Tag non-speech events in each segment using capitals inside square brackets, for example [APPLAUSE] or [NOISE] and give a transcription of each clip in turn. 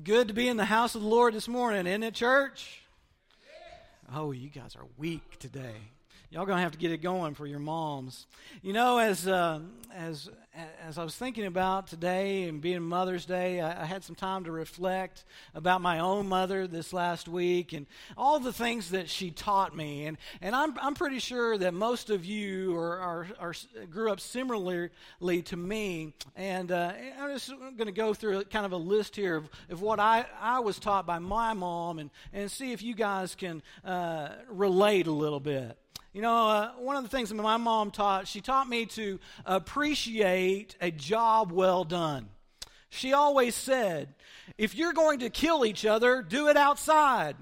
Good to be in the house of the Lord this morning, isn't it, church? Oh, you guys are weak today. Y'all gonna have to get it going for your moms. You know, as uh, as as I was thinking about today and being Mother's Day, I, I, had some time to reflect about my own mother this last week and all the things that she taught me. And, and I'm, I'm pretty sure that most of you are, are, are grew up similarly to me. And uh, I'm just going to go through kind of a list here of, of what I, I was taught by my mom and, and see if you guys can uh, relate a little bit. You know, uh, one of the things that my mom taught, she taught me to appreciate a job well done. She always said, if you're going to kill each other, do it outside.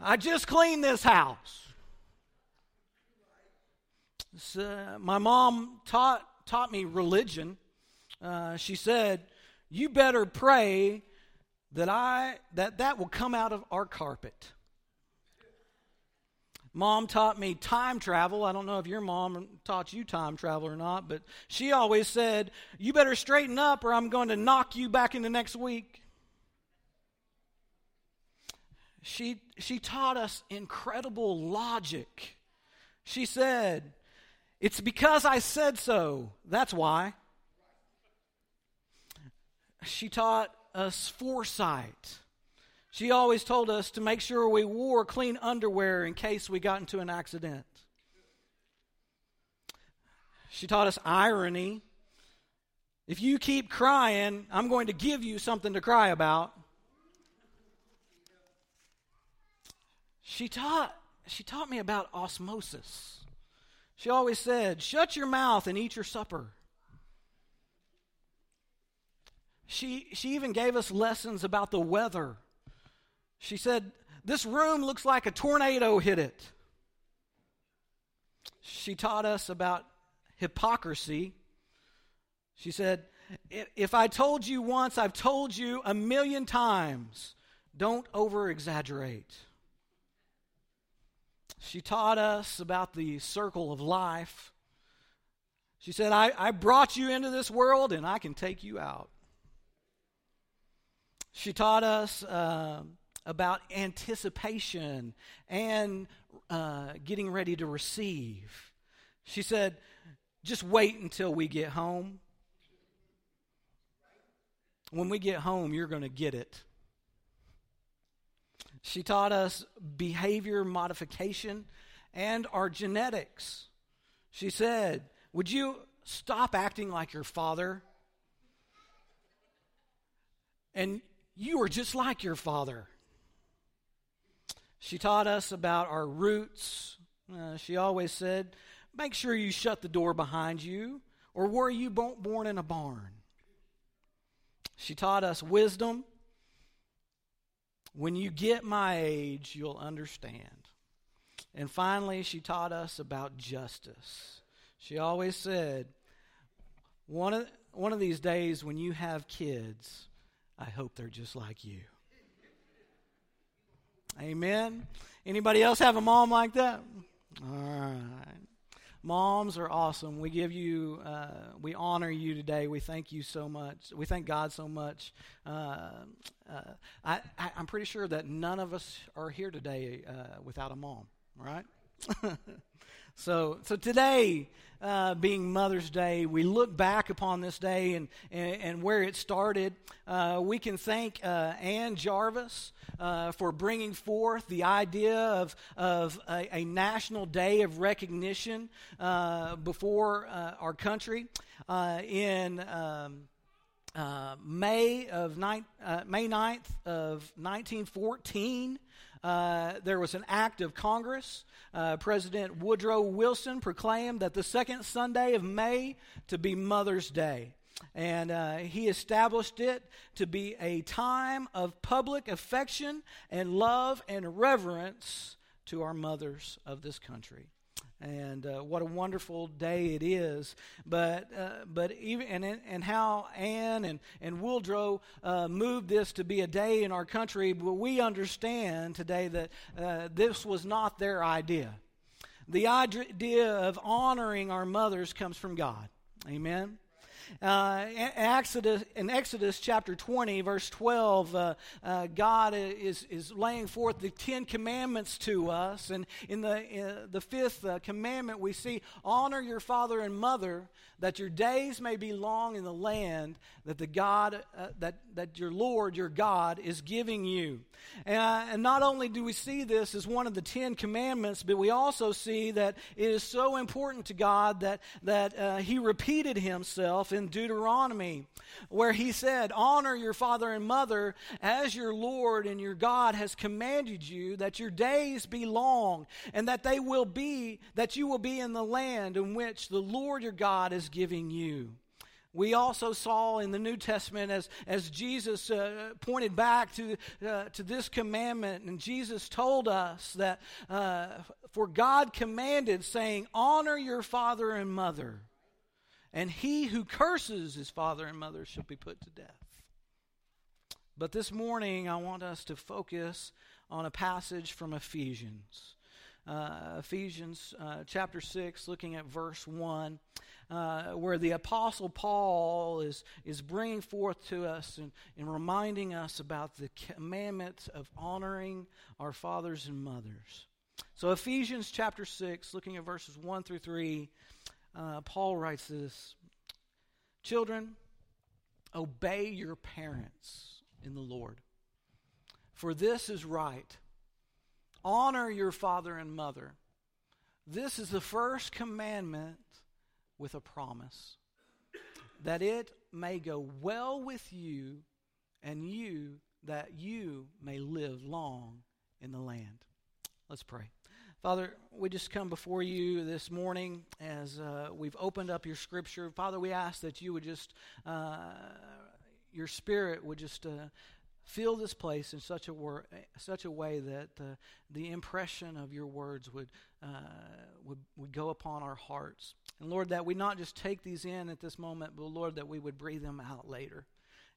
I just cleaned this house. So, my mom taught, taught me religion. Uh, she said, you better pray that I that that will come out of our carpet. Mom taught me time travel. I don't know if your mom taught you time travel or not, but she always said, You better straighten up or I'm going to knock you back into next week. She, she taught us incredible logic. She said, It's because I said so. That's why. She taught us foresight. She always told us to make sure we wore clean underwear in case we got into an accident. She taught us irony. If you keep crying, I'm going to give you something to cry about. She taught she taught me about osmosis. She always said, "Shut your mouth and eat your supper." She she even gave us lessons about the weather. She said, This room looks like a tornado hit it. She taught us about hypocrisy. She said, If I told you once, I've told you a million times. Don't over exaggerate. She taught us about the circle of life. She said, I, I brought you into this world and I can take you out. She taught us. Uh, about anticipation and uh, getting ready to receive. She said, just wait until we get home. When we get home, you're going to get it. She taught us behavior modification and our genetics. She said, Would you stop acting like your father? And you are just like your father. She taught us about our roots. Uh, she always said, make sure you shut the door behind you, or were you born in a barn? She taught us wisdom. When you get my age, you'll understand. And finally, she taught us about justice. She always said, one of, one of these days when you have kids, I hope they're just like you. Amen. Anybody else have a mom like that? All right. Moms are awesome. We give you, uh, we honor you today. We thank you so much. We thank God so much. Uh, uh, I, am pretty sure that none of us are here today uh, without a mom, right? [LAUGHS] so, so today, uh, being Mother's Day, we look back upon this day and, and, and where it started. Uh, we can thank uh, Ann Jarvis uh, for bringing forth the idea of, of a, a national day of recognition uh, before uh, our country in. Um, May of ni- May 9th of 1914, uh, there was an act of Congress. Uh, President Woodrow Wilson proclaimed that the second Sunday of May to be Mother's Day. And uh, he established it to be a time of public affection and love and reverence to our mothers of this country and uh, what a wonderful day it is. But uh, but even and and how Ann and and Woodrow uh, moved this to be a day in our country, but we understand today that uh, this was not their idea. The idea of honoring our mothers comes from God. Amen. Uh, in Exodus, in Exodus chapter 20, verse 12, uh, uh, God is, is laying forth the Ten Commandments to us. And in the, in the fifth uh, commandment, we see honor your father and mother, that your days may be long in the land that the God, uh, that, that your Lord, your God, is giving you. Uh, and not only do we see this as one of the Ten Commandments, but we also see that it is so important to God that, that He repeated Himself in Deuteronomy, where he said, Honor your father and mother as your Lord and your God has commanded you, that your days be long, and that they will be, that you will be in the land in which the Lord your God is giving you. We also saw in the New Testament as, as Jesus uh, pointed back to, uh, to this commandment, and Jesus told us that, uh, for God commanded, saying, Honor your father and mother and he who curses his father and mother shall be put to death. But this morning, I want us to focus on a passage from Ephesians. Uh, Ephesians uh, chapter 6, looking at verse 1, uh, where the Apostle Paul is, is bringing forth to us and, and reminding us about the commandments of honoring our fathers and mothers. So, Ephesians chapter 6, looking at verses 1 through 3, uh, Paul writes this Children, obey your parents in the Lord, for this is right. Honor your father and mother. This is the first commandment with a promise that it may go well with you and you that you may live long in the land. Let's pray. Father, we just come before you this morning as uh, we've opened up your scripture. Father, we ask that you would just, uh, your spirit would just uh, fill this place in such a, wor- such a way that uh, the impression of your words would, uh, would, would go upon our hearts. And Lord, that we not just take these in at this moment, but Lord, that we would breathe them out later.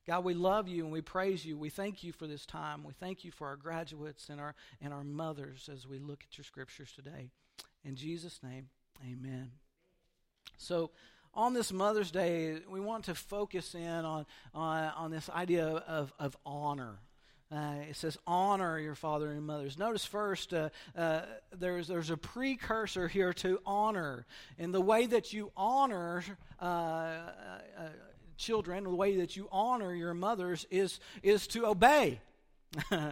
God, we love you and we praise you. We thank you for this time. We thank you for our graduates and our and our mothers as we look at your scriptures today. In Jesus' name, amen. So on this Mother's Day, we want to focus in on, on, on this idea of, of honor. Uh, it says, honor your father and mothers. Notice first, uh, uh, there's, there's a precursor here to honor. In the way that you honor uh, uh, children, the way that you honor your mothers is, is to obey. [LAUGHS] uh,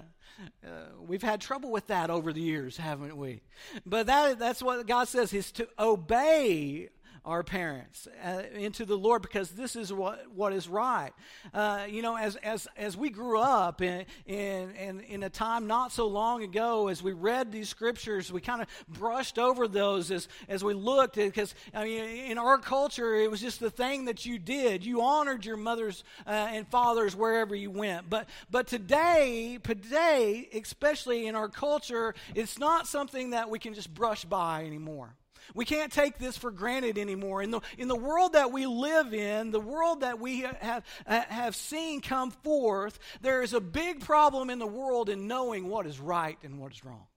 we've had trouble with that over the years, haven't we? But that, that's what God says is to obey our parents uh, into the Lord because this is what, what is right. Uh, you know, as, as, as we grew up in, in, in, in, a time not so long ago, as we read these scriptures, we kind of brushed over those as, as we looked because, I mean, in our culture, it was just the thing that you did. You honored your mothers uh, and fathers wherever you went. But, but today, today, especially in our culture, it's not something that we can just brush by anymore. We can't take this for granted anymore. In the, in the world that we live in, the world that we have, have seen come forth, there is a big problem in the world in knowing what is right and what is wrong.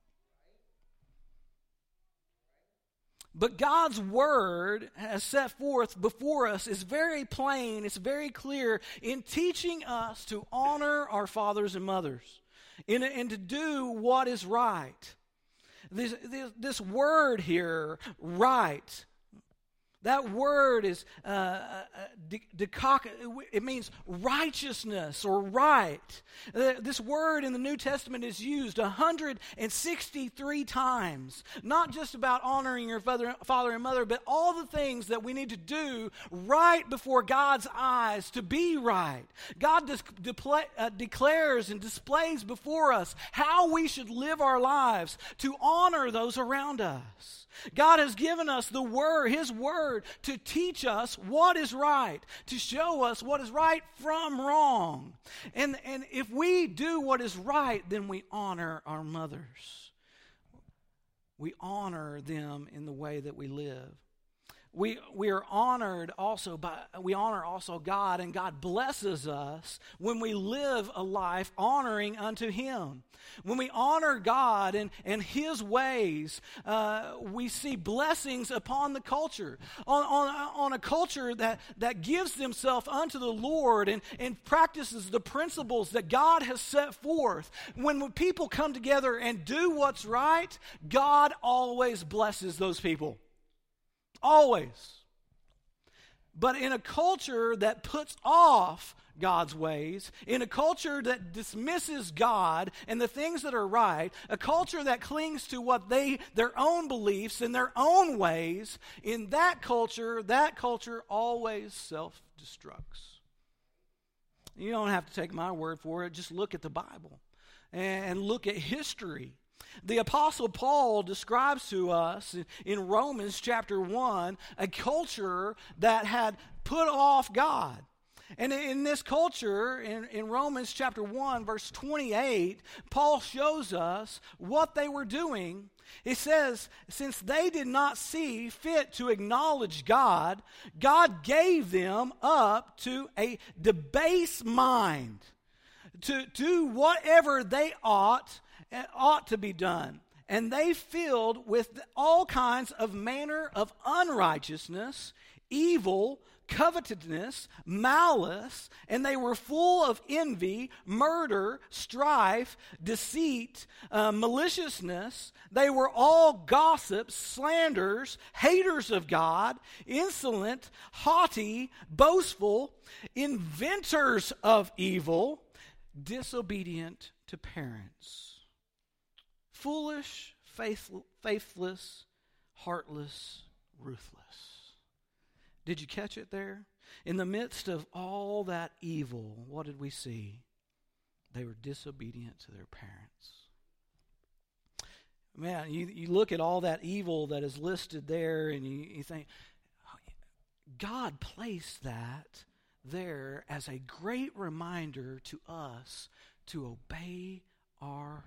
But God's word, as set forth before us, is very plain, it's very clear in teaching us to honor our fathers and mothers and, and to do what is right. This, this, this word here, right, that word is uh, uh, uh it means righteousness or right. Uh, this word in the New Testament is used 163 times, not just about honoring your father, and mother, but all the things that we need to do right before God's eyes to be right. God uh, declares and displays before us how we should live our lives to honor those around us. God has given us the Word, His Word, to teach us what is right, to show us what is right from wrong. And, and if we do what is right, then we honor our mothers. We honor them in the way that we live. We we are honored also by we honor also God and God blesses us when we live a life honoring unto Him. When we honor God and, and His ways, uh, we see blessings upon the culture. On, on, on a culture that, that gives themselves unto the Lord and, and practices the principles that God has set forth. When, when people come together and do what's right, God always blesses those people. Always. But in a culture that puts off God's ways, in a culture that dismisses God and the things that are right, a culture that clings to what they their own beliefs and their own ways, in that culture, that culture always self-destructs. You don't have to take my word for it, just look at the Bible and look at history. The Apostle Paul describes to us in Romans chapter 1 a culture that had put off God. And in this culture, in, in, Romans chapter 1, verse 28, Paul shows us what they were doing. He says, Since they did not see fit to acknowledge God, God gave them up to a debased mind to do whatever they ought ought to be done. And they filled with all kinds of manner of unrighteousness, evil, covetousness, malice, and they were full of envy, murder, strife, deceit, uh, maliciousness. They were all gossips, slanders, haters of God, insolent, haughty, boastful, inventors of evil, disobedient to parents foolish, faith, faithless, heartless, ruthless. Did you catch it there? In the midst of all that evil, what did we see? They were disobedient to their parents. Man, you, you look at all that evil that is listed there and you, you think, God placed that there as a great reminder to us to obey our.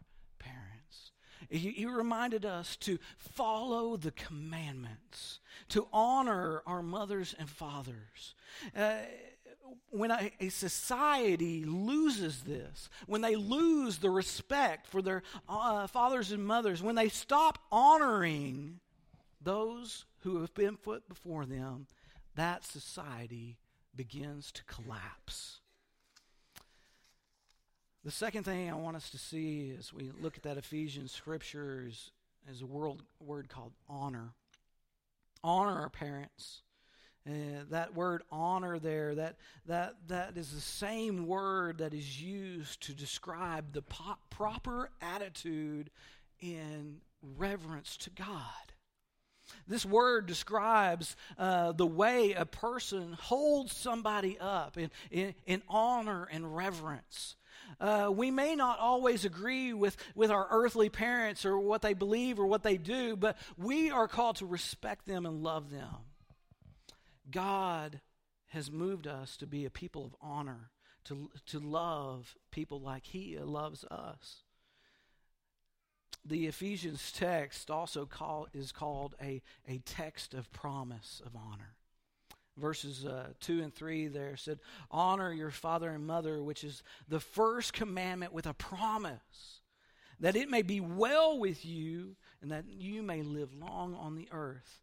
He, he reminded us to follow the commandments, to honor our mothers and fathers. Uh, when a, a, society loses this, when they lose the respect for their uh, fathers and mothers, when they stop honoring those who have been put before them, that society begins to collapse. The second thing I want us to see as we look at that Ephesians scripture is, a world, word called honor. Honor our parents. Uh, that word honor there, that, that, that is the same word that is used to describe the proper attitude in reverence to God. This word describes uh, the way a person holds somebody up in, in, in honor and reverence. Uh, we may not always agree with, with our earthly parents or what they believe or what they do, but we are called to respect them and love them. God has moved us to be a people of honor, to, to love people like He loves us. The Ephesians text also call, is called a, a text of promise of honor verses uh, 2 and 3 there said, Honor your father and mother, which is the first commandment with a promise, that it may be well with you and that you may live long on the earth.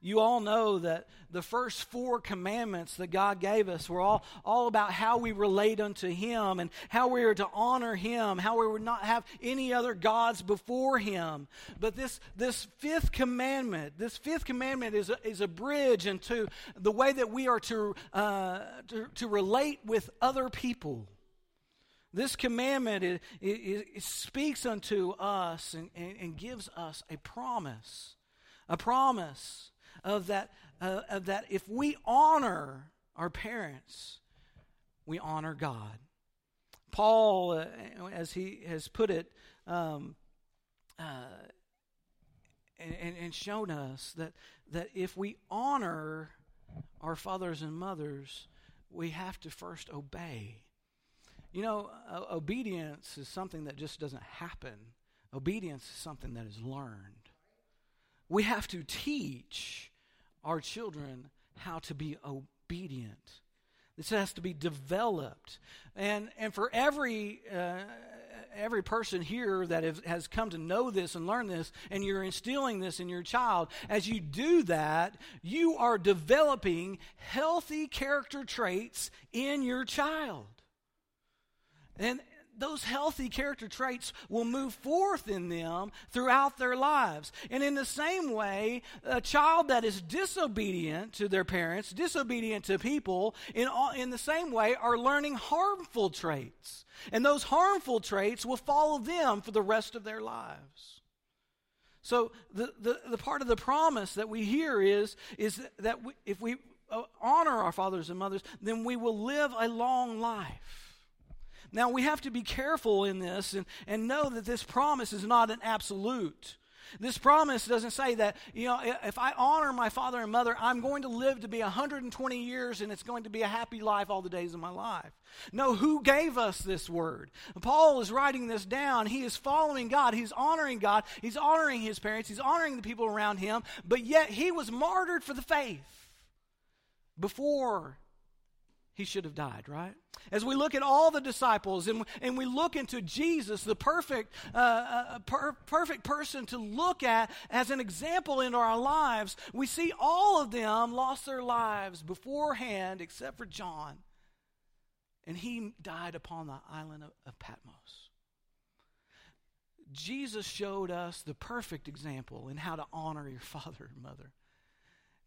You all know that the first four commandments that God gave us were all, all about how we relate unto Him and how we are to honor Him, how we would not have any other gods before Him. But this, this fifth commandment, this fifth commandment is a, is a bridge into the way that we are to, uh, to, to relate with other people. This commandment it, it, it speaks unto us and, and, and gives us a promise. A promise of that, uh, of that if we honor our parents, we honor God. Paul, uh, as he has put it, um, uh, and, and shown us that, that if we honor our fathers and mothers, we have to first obey. You know, obedience is something that just doesn't happen. Obedience is something that is learned. We have to teach our children how to be obedient. This has to be developed. And, and for every, uh, every person here that have, has come to know this and learn this, and you're instilling this in your child, as you do that, you are developing healthy character traits in your child. And, those healthy character traits will move forth in them throughout their lives. And in the same way, a child that is disobedient to their parents, disobedient to people, in, all, in the same way are learning harmful traits. And those harmful traits will follow them for the rest of their lives. So the, the, the part of the promise that we hear is, is that we, if we uh, honor our fathers and mothers, then we will live a long life. Now, we have to be careful in this and, and know that this promise is not an absolute. This promise doesn't say that, you know, if I honor my father and mother, I'm going to live to be 120 years and it's going to be a happy life all the days of my life. No, who gave us this word? Paul is writing this down. He is following God. He's honoring God. He's honoring his parents. He's honoring the people around him. But yet he was martyred for the faith before he should have died, right? As we look at all the disciples and, and we look into Jesus, the perfect, uh, uh, per, perfect person to look at as an example in our lives, we see all of them lost their lives beforehand except for John. And he died upon the island of, of Patmos. Jesus showed us the perfect example in how to honor your [LAUGHS] father and mother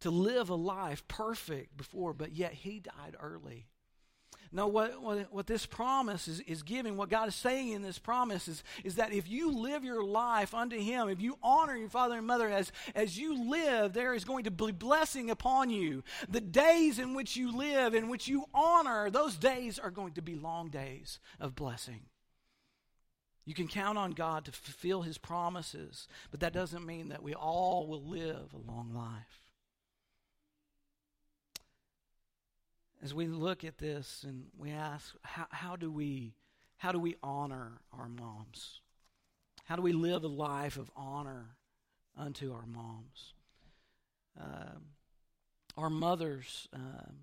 to live a life perfect before, but yet he died early. Now, what, what, what, this promise is, is giving, what God is saying in this promise is, is that if you live your life unto Him, if you honor your father and mother as, as you live, there is going to be blessing upon you. The days in which you live, in which you honor, those days are going to be long days of blessing. You can count on God to fulfill His promises, but that doesn't mean that we all will live a long life. As we look at this and we ask, how, how, do we how do we honor our moms? How do we live a life of honor unto our moms? Um, our mothers, um,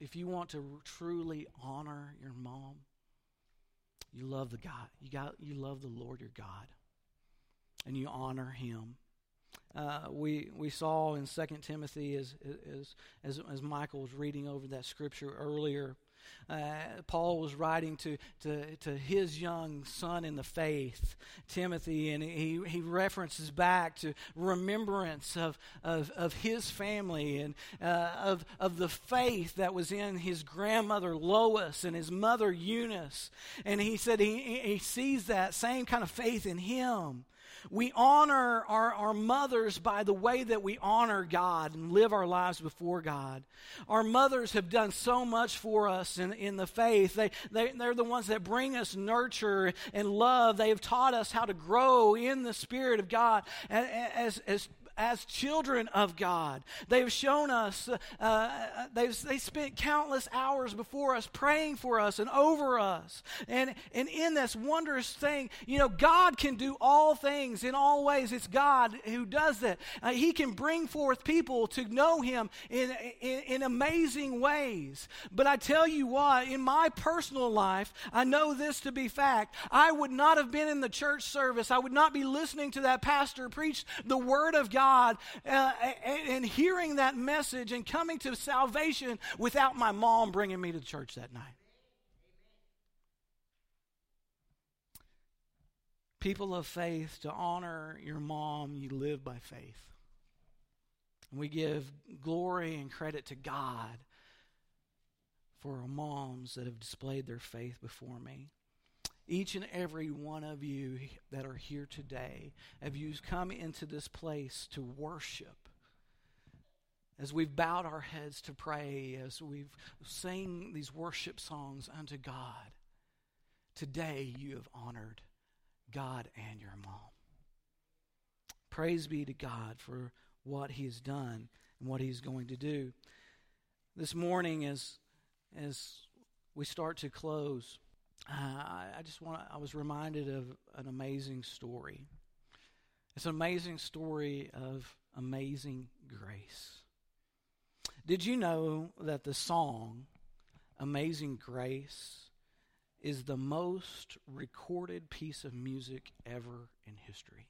if you want to truly honor your mom, you love the God. You got you love the Lord your God, and you honor Him uh, we we saw in Second Timothy as, as as as Michael was reading over that scripture earlier. Uh, Paul was writing to, to, to his young son in the faith, Timothy, and he, he references back to remembrance of, of, of his family and uh, of, of the faith that was in his grandmother Lois and his mother Eunice. And he said he, he sees that same kind of faith in him. We honor our, our mothers by the way that we honor God and live our lives before God. Our mothers have done so much for us in, in the faith. They, they, they're the ones that bring us nurture and love. They have taught us how to grow in the Spirit of God as, as, as children of God. They've shown us, uh, they've they spent countless hours before us praying for us and over us. And, and in this wondrous thing, you know, God can do all things in all ways. It's God who does that. Uh, he can bring forth people to know Him in, in, in amazing ways. But I tell you what, in my personal life, I know this to be fact. I would not have been in the church service, I would not be listening to that pastor preach the Word of God God uh, and hearing that message and coming to salvation without my mom bringing me to church that night. People of faith, to honor your mom, you live by faith. And we give glory and credit to God for our moms that have displayed their faith before me each and every one of you that are here today, have you come into this place to worship, as we've bowed our heads to pray, as we've sang these worship songs unto God, today you have honored God and your mom. Praise be to God for what He has done and what He's going to do. This morning, as, as we start to close, I just want I was reminded of an amazing story. It's an amazing story of Amazing Grace. Did you know that the song Amazing Grace is the most recorded piece of music ever in history?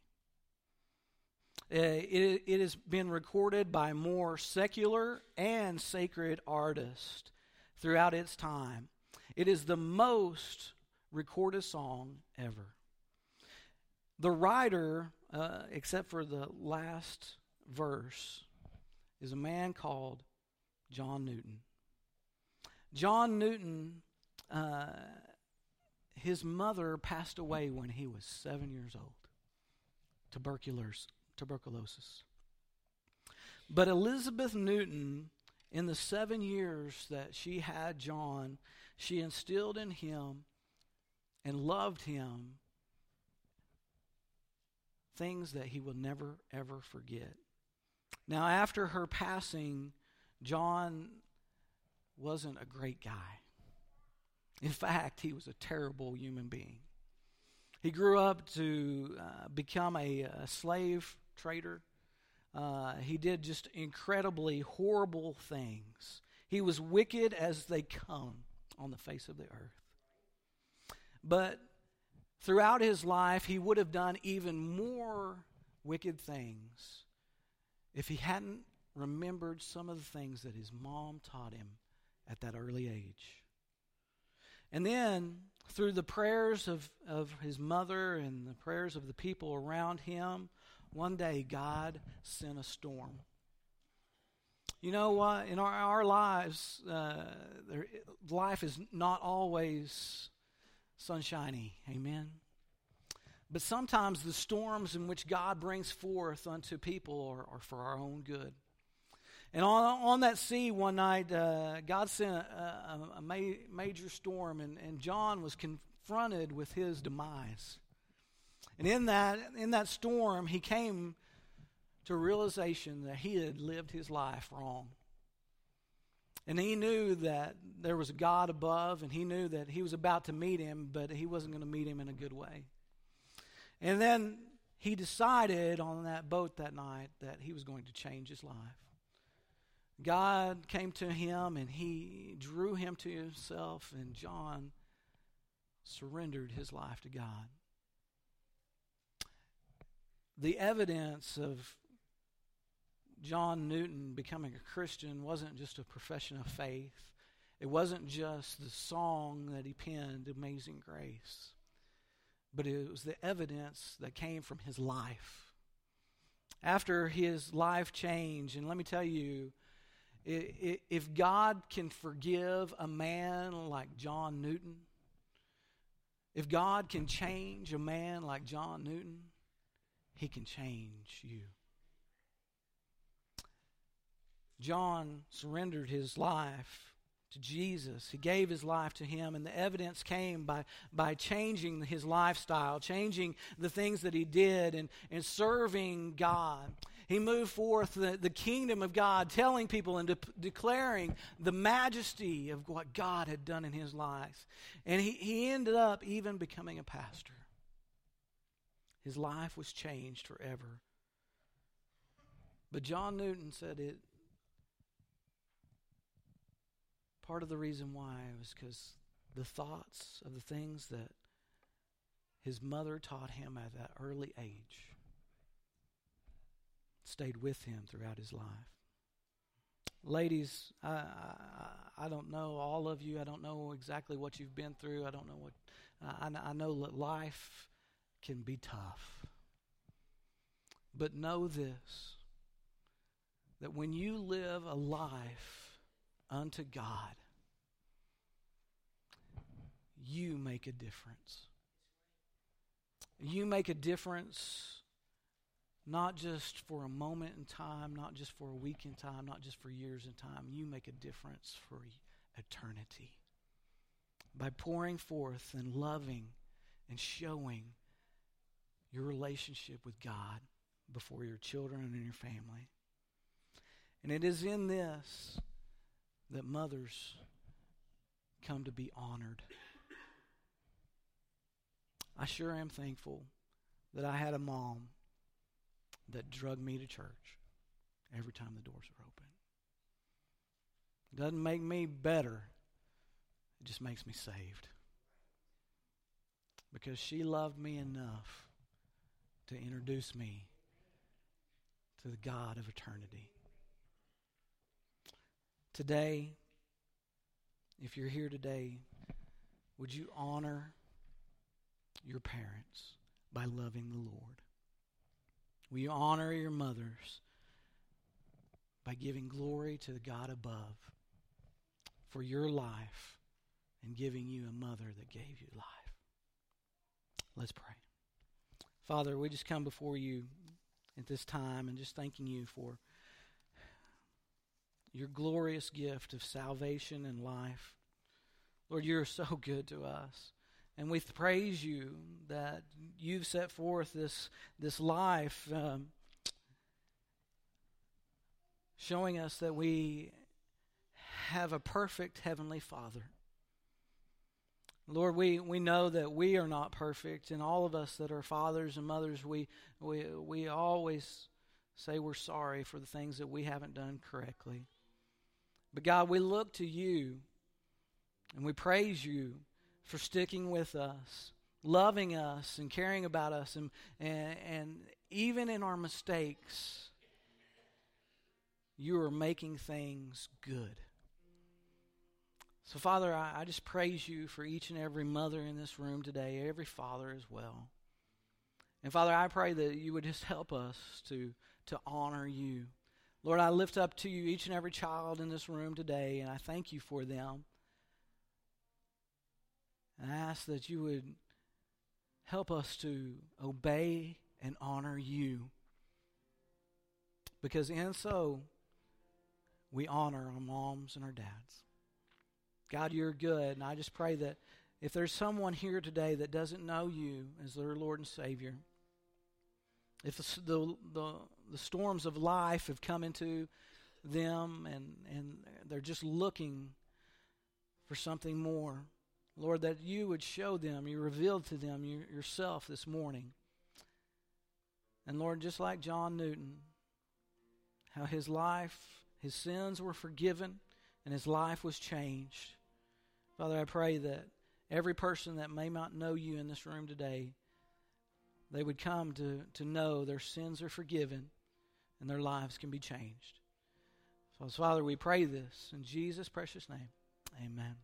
Uh, it, it has been recorded by more secular and sacred artists throughout its time. It is the most recorded song ever. The writer, uh, except for the last verse, is a man called John Newton. John Newton, uh, his mother passed away when he was seven years old. Tuberculosis. tuberculosis. But Elizabeth Newton, in the seven years that she had John, she instilled in him and loved him things that he will never, ever forget. Now, after her passing, John wasn't a great guy. In fact, he was a terrible human being. He grew up to uh, become a, a, slave trader. Uh, he did just incredibly horrible things. He was wicked as they come on the face of the earth. But throughout his life, he would have done even more wicked things if he hadn't remembered some of the things that his mom taught him at that early age. And then, through the prayers of, of his mother and the prayers of the people around him, one day God sent a storm. You know what? In our, our lives, uh, there, life is not always sunshiny. Amen. But sometimes the storms in which God brings forth unto people are, are for our own good. And on, on that sea one night, uh, God sent a, a, a ma- major storm, and, and John was confronted with his demise. And in that, in that storm, he came to realization that he had lived his life wrong. And he knew that there was a God above, and he knew that he was about to meet him, but he wasn't going to meet him in a good way. And then he decided on that boat that night that he was going to change his life. God came to him and he drew him to himself, and John surrendered his life to God. The evidence of John Newton becoming a Christian wasn't just a profession of faith. It wasn't just the song that he penned, Amazing Grace, but it was the evidence that came from his life. After his life changed, and let me tell you, if God can forgive a man like John Newton, if God can change a man like John Newton, he can change you. John surrendered his life to Jesus. He gave his life to him, and the evidence came by, by changing his lifestyle, changing the things that he did, and, and serving God. He moved forth the, the kingdom of God, telling people and de- declaring the majesty of what God had done in his life. And he, he ended up even becoming a pastor. His life was changed forever. But John Newton said it part of the reason why was because the thoughts of the things that his mother taught him at that early age stayed with him throughout his life. Ladies, I, I, I, don't know all of you. I don't know exactly what you've been through. I don't know what. I, I know that life can be tough. But know this that when you live a life unto God, you make a difference. You make a difference not just for a moment in time, not just for a week in time, not just for years in time. You make a difference for eternity by pouring forth and loving and showing your relationship with God before your children and your family. And it is in this that mothers come to be honored. I sure am thankful that I had a mom that drug me to church. every time the doors were open. It doesn't make me better, it just makes me saved. Because she loved me enough to introduce me to the God of eternity. Today, if you're here today, would you honor your parents by loving the Lord? Will you honor your mothers by giving glory to the God above for your life and giving you a mother that gave you life? Let's pray. Father, we just come before you at this time and just thanking you for your glorious gift of salvation and life. Lord, you're so good to us. And we praise you that you've set forth this, this life, um, showing us that we have a perfect Heavenly Father. Lord, we, we know that we are not perfect, and all of us that are fathers and mothers, we, we, we always say we're sorry for the things that we haven't done correctly. But God, we look to you and we praise you for sticking with us, loving us, and caring about us. And, and, and even in our mistakes, you are making things good. So, Father, I, I, just praise you for each and every mother in this room today, every father as well. And, Father, I pray that you would just help us to, to honor you. Lord, I lift up to you each and every child in this room today, and I thank you for them. And I ask that you would help us to obey and honor you. Because in so, we honor our moms and our dads. God, you're good. And I just pray that if there's someone here today that doesn't know you as their Lord and Savior, if the, the, the, storms of life have come into them and, and they're just looking for something more, Lord, that you would show them, you revealed to them you, yourself this morning. And Lord, just like John Newton, how his life, his sins were forgiven, and his life was changed. Father, I pray that every person that may not know you in this room today, they would come to, to know their sins are forgiven and their lives can be changed. So, Father, we pray this in Jesus' precious name. Amen.